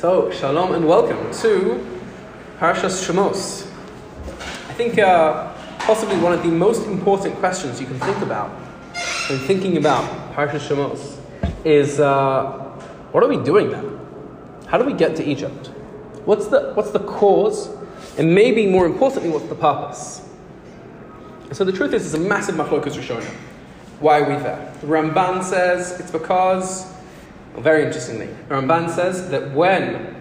So, shalom and welcome to Parashas Shemos. I think uh, possibly one of the most important questions you can think about when thinking about Parashas Shemos is uh, what are we doing now? How do we get to Egypt? What's the, what's the cause? And maybe more importantly, what's the purpose? So the truth is, it's a massive machlokas Rishonim. Why are we there? The Ramban says it's because, very interestingly, Ramban says that when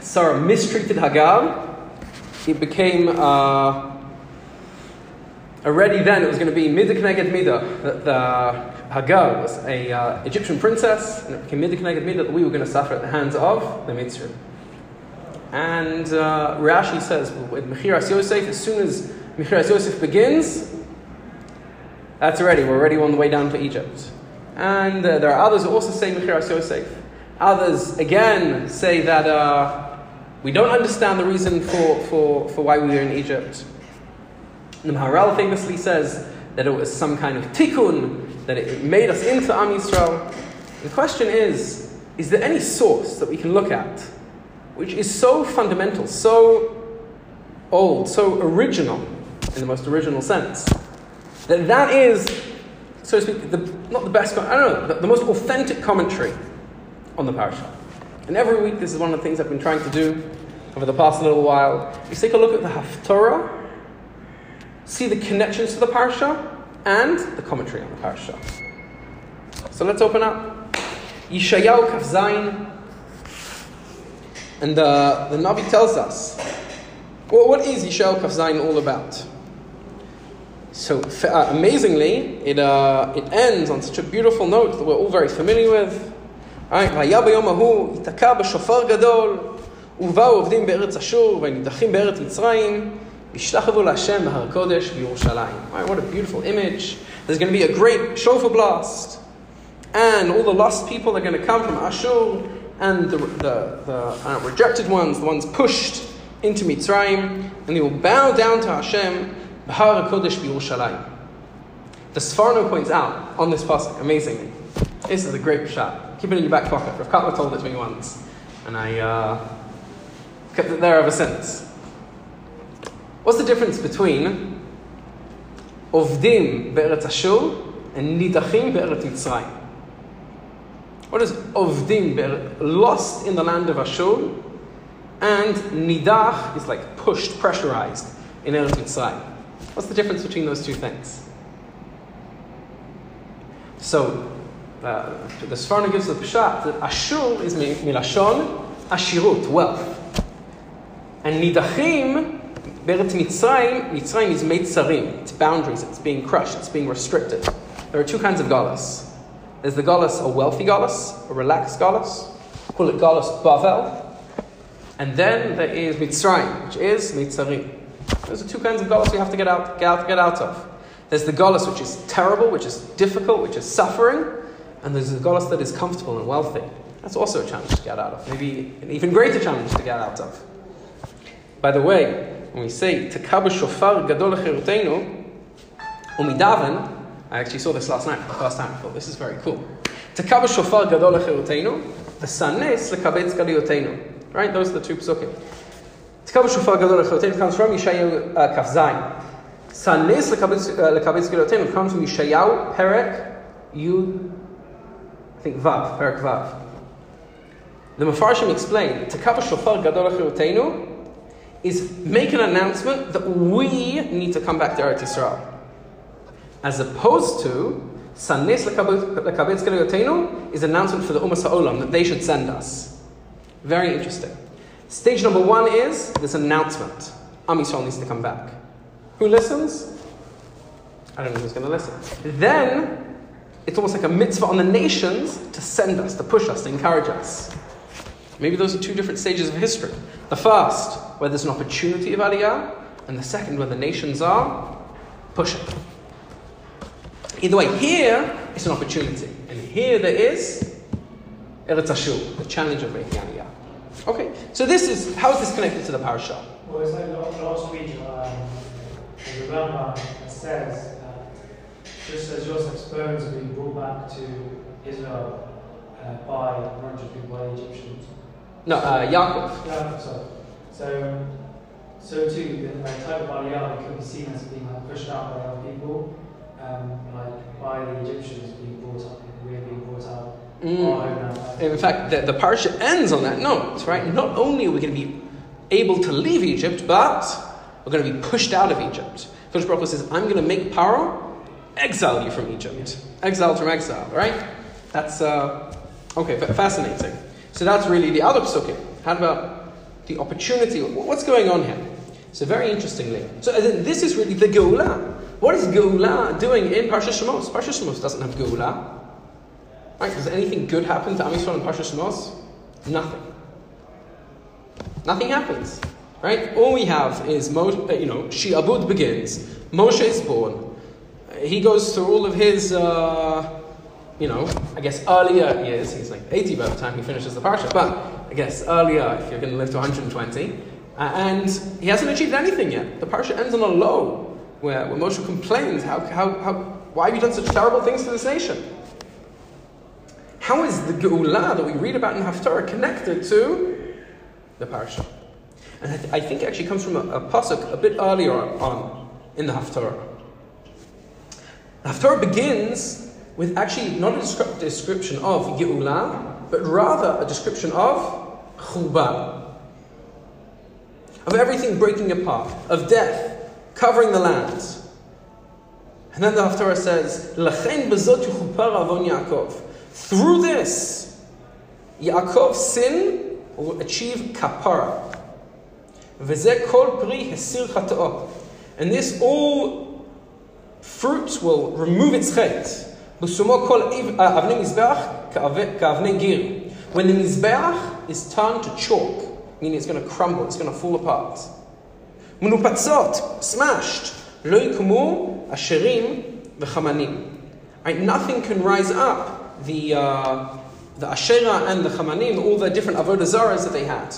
Sarah mistreated Hagar, it became uh, already then it was going to be Midah Kneged Midah, that the Hagar was a uh, Egyptian princess, and it became Midah Kneged Midah that we were going to suffer at the hands of the Mitzrayim. And uh, Rashi says, with Mechiras Yosef, as soon as Mechiras Yosef begins, that's already, we're already on the way down to Egypt. And uh, there are others who also say Mechiras Yosef. Others, again, say that uh, we don't understand the reason for, for, for why we were in Egypt. The Maharal famously says that it was some kind of tikkun, that it made us into Am Yisrael. The question is, is there any source that we can look at which is so fundamental, so old, so original, in the most original sense, that that is, so to speak, the, not the best, I don't know, the, the most authentic commentary on the parasha. And every week, this is one of the things I've been trying to do over the past little while, is take a look at the Haftorah, see the connections to the parasha, and the commentary on the parasha. So let's open up. Yeshayahu Kaf Zayin, and uh, the Navi tells us, well, what is Yeshayahu Kaf Zayin all about? So uh, amazingly, it, uh, it ends on such a beautiful note that we're all very familiar with. והיה ביום ההוא, ייתקע בשופר גדול, ובאו עובדים בארץ אשור, ונידחים בארץ מצרים, וישתחוו להשם בהר קודש בירושלים. Right, what a beautiful image. There's going to be a great shofar blast, and all the lost people are going to come from Ashur, and the, the, the uh, rejected ones, the ones pushed into Mitzrayim, and they will bow down to Hashem, Bahar HaKodesh B'Yerushalayim. The Sforno points out on this pasuk, amazingly, this is a great shot. Keep it in your back pocket. Rav Kotler told it to me once, and I uh, kept it there ever since. What's the difference between Ovdim Be'eretz Ashur and Nidachim Be'eretz Mitzrayim? What is Ovdim, Beret lost in the land of Ashur, and Nidach is like pushed, pressurized in Eretz Mitzrayim. What's the difference between those two things? So, uh, the Sforno gives the Pshat that Ashur is milashon ashirut, wealth. And Nidachim, Beret Mitzrayim, Mitzrayim is Meitzarim, it's boundaries, it's being crushed, it's being restricted. There are two kinds of galus. There's the Galus, a wealthy Galus, a relaxed Galus. Call it Galus Bavel. And then there is Mitzrayim, which is Mitzarim. Those are two kinds of Galus we have to get out, get out, get out of. There's the Galus which is terrible, which is difficult, which is suffering. And there's the Galus that is comfortable and wealthy. That's also a challenge to get out of. Maybe an even greater challenge to get out of. By the way, when we say Tekabu Shofar Gadol Cherutenu, Umidaven, I actually saw this last night for the first time. I thought this is very cool. Tekab shofar gadol the v'sanes lekabetz galiyoteinu. Right, those are the two psukim. Tekab shofar gadol lechiroteinu comes from uh, Kaf Zayin. Sanes lekabetz galiyoteinu comes from Yeshayahu Perek Yud, I think Vav, Perek Vav. The Mefarshim explain, Tekab shofar gadol lechiroteinu is make an announcement that we need to come back to Eretz Yisrael as opposed to Sanes lekabetz Yotenu is announcement for the Umas Ha'olam that they should send us. Very interesting. Stage number one is this announcement. Am Yisrael needs to come back. Who listens? I don't know who's going to listen. Then it's almost like a mitzvah on the nations to send us, to push us, to encourage us. Maybe those are two different stages of history. The first, where there's an opportunity of aliyah, and the second, where the nations are pushing. Either way, here it's an opportunity, and here there is Eretz Ashur, the challenge of making Aliyah. Okay, so this is how is this connected to the parasha? Well, it's like last week, um, the Rambam says that just as Joseph's bones have been brought back to Israel uh, by 100 people by Egyptians, No, uh, Yaakov. Yeah, so, so, so too, the like, type of Aliyah could be seen as being like, pushed out by other people, um, like by the Egyptians being brought up, we're being brought out. Mm. In fact, the, the parsha ends on that note, right? Not only are we going to be able to leave Egypt, but we're going to be pushed out of Egypt. Kodesh Baruch says, I'm going to make Paro exile you from Egypt. Exile from exile, right? That's, uh, okay, fa- fascinating. So that's really the other psukim. How about the opportunity? What's going on here? So very interestingly, so uh, this is really the Geulah. What is Geulah doing in Parsha Shemos? Parsha Shemos doesn't have Geulah. Right? Does anything good happen to Am Yisrael in Parsha Shemos? Nothing. Nothing happens. Right? All we have is, Mo- uh, you know, Shi'abud begins. Moshe is born. Uh, He goes through all of his, uh, you know, I guess earlier years. He's like 80 by the time he finishes the Parsha. But I guess earlier, if you're going to live to 120. Uh, and he hasn't achieved anything yet. The Parsha ends on a low, where, where Moshe complains, how, how, how, why have you done such terrible things to this nation? How is the Geulah that we read about in Haftarah connected to the parsha? And I, th- I think it actually comes from a, a pasuk a bit earlier on in the Haftarah. The Haftarah begins with actually not a descri- description of Geulah, but rather a description of Churban. Of everything breaking apart, of death covering the land. And then the Haftarah says, "Lachen bezot Yaakov." Through this, Yaakov's sin will achieve kapara. And this all fruit will remove its chet. Uh, when the mizbeach is turned to chalk, meaning it's going to crumble, it's going to fall apart. Munupatzot, smashed. Lo yikumu asherim v'chamanim. Right, nothing can rise up the, uh, the Asherah and the Chamanim, all the different Avodah Zaras that they had.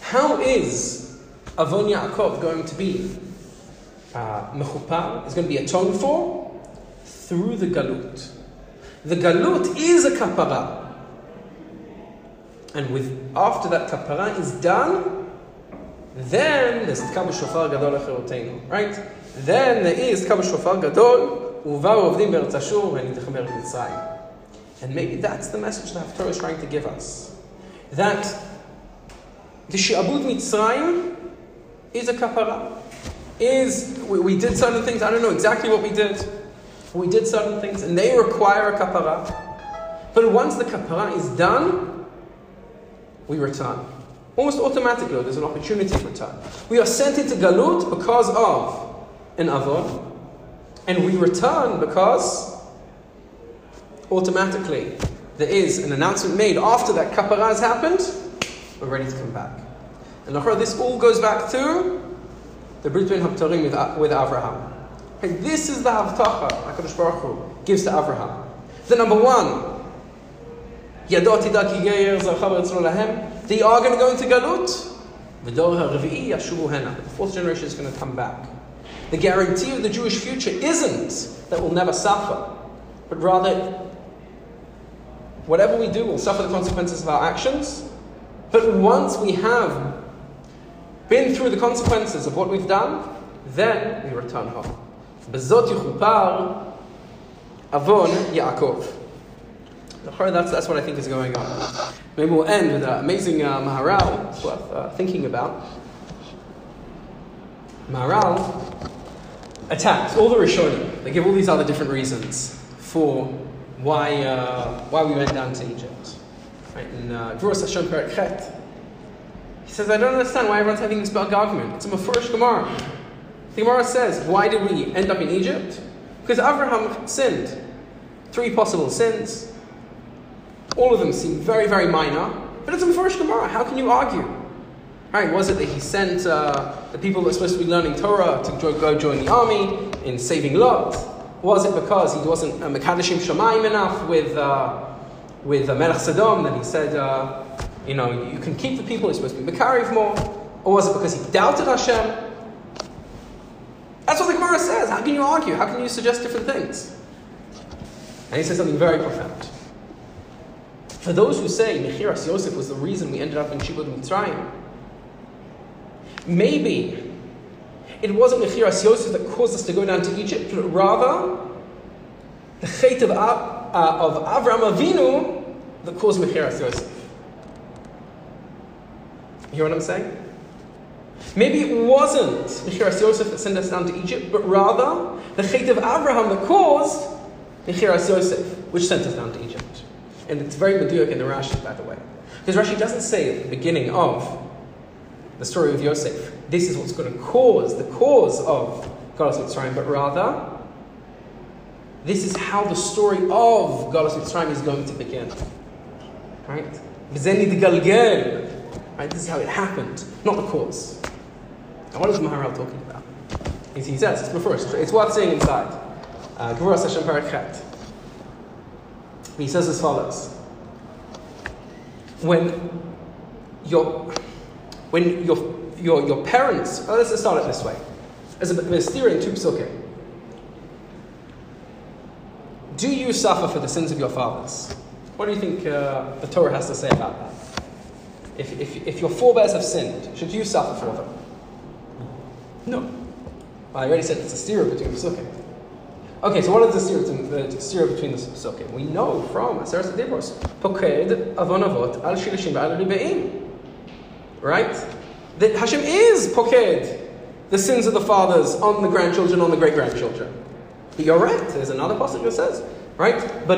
How is Avon Yaakov going to be uh, mechupar? Is going to be atoned for? Through the Galut. The Galut is a kapara. And with after that kapara is done, then there's Tkab Shofar Gadol Acheroteinu, right? Then there is Tkab Shofar Gadol, ובאו עובדים בארץ אשור ונתחם בארץ מצרים. And maybe that's the message the Haftarah is trying to give us. That the Shi'abud Mitzrayim is a kapara. Is, we, we did certain things, I don't know exactly what we did. We did certain things and they require a kapara. But once the kapara is done, we return. Almost automatically, there's an opportunity for return. We are sent into Galut because of an Avon, and we return because automatically there is an announcement made after that kapara has happened, we're ready to come back. And this all goes back to the Brit Bein HaBetarim with, Avraham. This is the Havtacha HaKadosh Baruch Hu gives to Avraham. The number one, they are going to go into Galut. The fourth generation is going to come back. The guarantee of the Jewish future isn't that we'll never suffer but rather whatever we do will suffer the consequences of our actions. But once we have been through the consequences of what we've done, then we return home. Avon Yaakov. That's, that's what I think is going on. Maybe we'll end with an amazing uh, Maharal it's worth uh, thinking about. Maharal attacks all the Rishonim. They give all these other different reasons for why, uh, why we went down to Egypt. Right? In uh, Perek Chet, he says, I don't understand why everyone's having this big argument. It's a Mefurish Gemara. The Gemara says, why did we end up in Egypt? Because Abraham sinned. Three possible sins. All of them seem very, very minor. But it's a Mefurish Gemara. How can you argue? Right, was it that he sent uh, the people that were supposed to be learning Torah to go join the army in saving Lot? Was it because he wasn't uh, Mekadeshim Shemaim enough with, uh, with uh, Melech Sodom that he said, uh, you know, you can keep the people, you're supposed to be Mekariv more? Or was it because he doubted Hashem? That's what the Gemara says. How can you argue? How can you suggest different things? And he says something very profound. For those who say Mechiras Yosef was the reason we ended up in Shibud Mitzrayim, maybe it wasn't Mechiras Yosef that caused us to go down to Egypt, but rather the Chait of, uh, of Avram Avinu that caused Mechiras Yosef. You hear what I'm saying? Maybe it wasn't Mechiras Yosef that sent us down to Egypt, but rather the Chait of Abraham that caused Mechiras Yosef, which sent us down to Egypt. And it's very meduyuk in the Rashi, by the way. Because Rashi doesn't say at the beginning of the story of Yosef, this is what's going to cause the cause of Galus Mitzrayim, but rather, this is how the story of Galus Mitzrayim is going to begin. Right? Right? This is how it happened, not the cause. And what is Maharal talking about? He says, it's before, it's worth seeing inside. Uh. He says as follows. When your when your your, your parents, oh, let's start it this way. As a mysterious two psukim. Do you suffer for the sins of your fathers? What do you think uh, the Torah has to say about that? If, if, if your forebears have sinned, should you suffer for them? No. I already said it's a steer between the psukim. Okay, so what is the steer, the steer between the psukim? We know from Aseret Dibros, Poked avonavot al shilishim ba'al ribe'im. Right? That Hashem is poked, the sins of the fathers on the grandchildren, on the great grandchildren. But you're right, there's another passage that says, right? The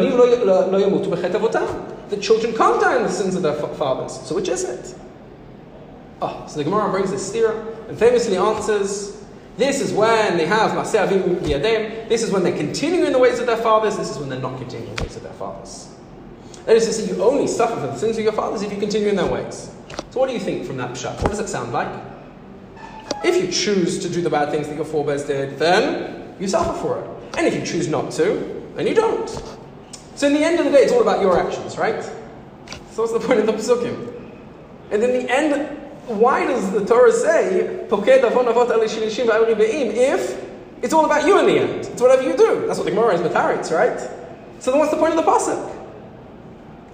children can't die in the sins of their fathers. So which is it? Oh, so the Gemara brings this stira and famously answers, this is when they have Maseavim Yadem, this is when they're continuing in the ways of their fathers, this is when they're not continuing in the ways of their fathers. That is to say, you only suffer for the sins of your fathers if you continue in their ways. So what do you think from that pshat? What does it sound like? If you choose to do the bad things that your forebears did, then you suffer for it. And if you choose not to, then you don't. So in the end of the day, it's all about your actions, right? So what's the point of the psukim? And in the end, why does the Torah say, if it's all about you in the end? It's whatever you do. That's what the Gemara is Mataritz, right? So then what's the point of the pasuk?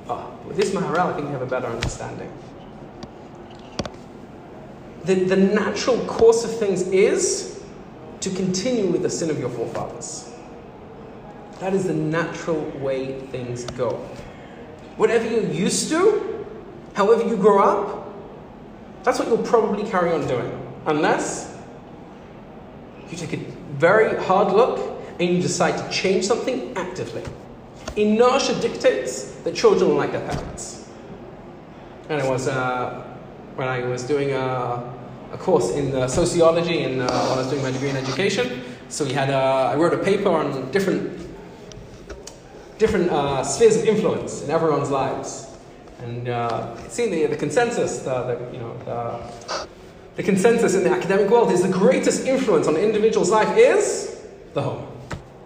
Oh, with this Maharal, I think we have a better understanding. The, the natural course of things is to continue with the sin of your forefathers. That is the natural way things go. Whatever you're used to, however you grow up, that's what you'll probably carry on doing. Unless you take a very hard look and you decide to change something actively. Inertia dictates that children are like their parents. And it was uh, when I was doing a, a course in uh, sociology and uh, I was doing my degree in education. So we had uh, I wrote a paper on different different uh, spheres of influence in everyone's lives. And uh, it seems the, the consensus, the, the, you know, the, the consensus in the academic world is the greatest influence on an individual's life is the home.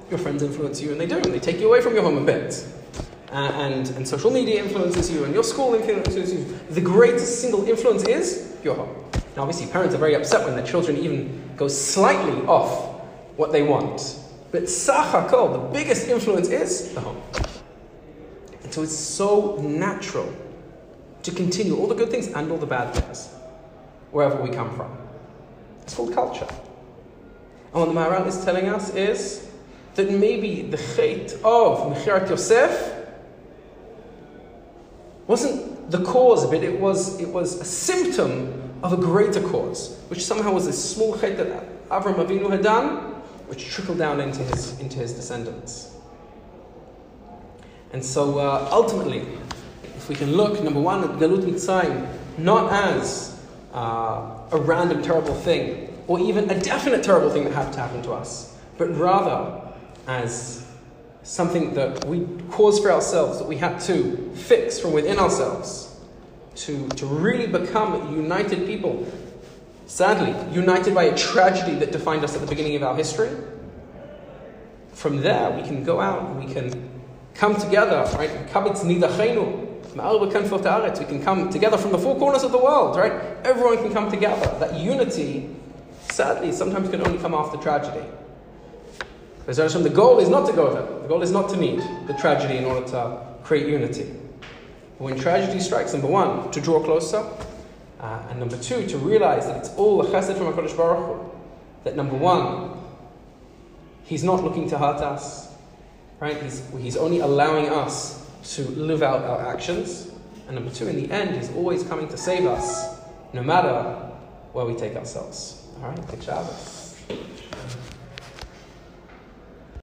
Your friends influence you, and they do, and they take you away from your home a bit. Uh, and, and social media influences you, and your school influences you. The greatest single influence is your home. Now, obviously, parents are very upset when their children even go slightly off what they want. But Sachakol, the biggest influence is the home. And so it's so natural to continue all the good things and all the bad things, wherever we come from. It's called culture. And what the Maharal is telling us is that maybe the chait of Mechirat Yosef wasn't the cause of it, it was, it was a symptom of a greater cause, which somehow was a small chait that Avram Avinu had done, which trickled down into his, into his descendants. And so uh, ultimately, if we can look, number one, at Galut Mitzrayim, not as uh, a random terrible thing, or even a definite terrible thing that had to happen to us, but rather as something that we caused for ourselves, that we had to fix from within ourselves, to, to really become united people Sadly, united by a tragedy that defined us at the beginning of our history. From there, we can go out, we can come together, right? We can come together from the four corners of the world, right? Everyone can come together. That unity, sadly, sometimes can only come after tragedy. Because the goal is not to go there. The goal is not to need the tragedy in order to create unity. When tragedy strikes, number one, to draw closer, uh, and number two, to realize that it's all a chesed from HaKadosh Baruch Hu. That number one, He's not looking to hurt us, right? He's, he's only allowing us to live out our actions. And number two, in the end, He's always coming to save us, no matter where we take ourselves. All right, good Shabbos.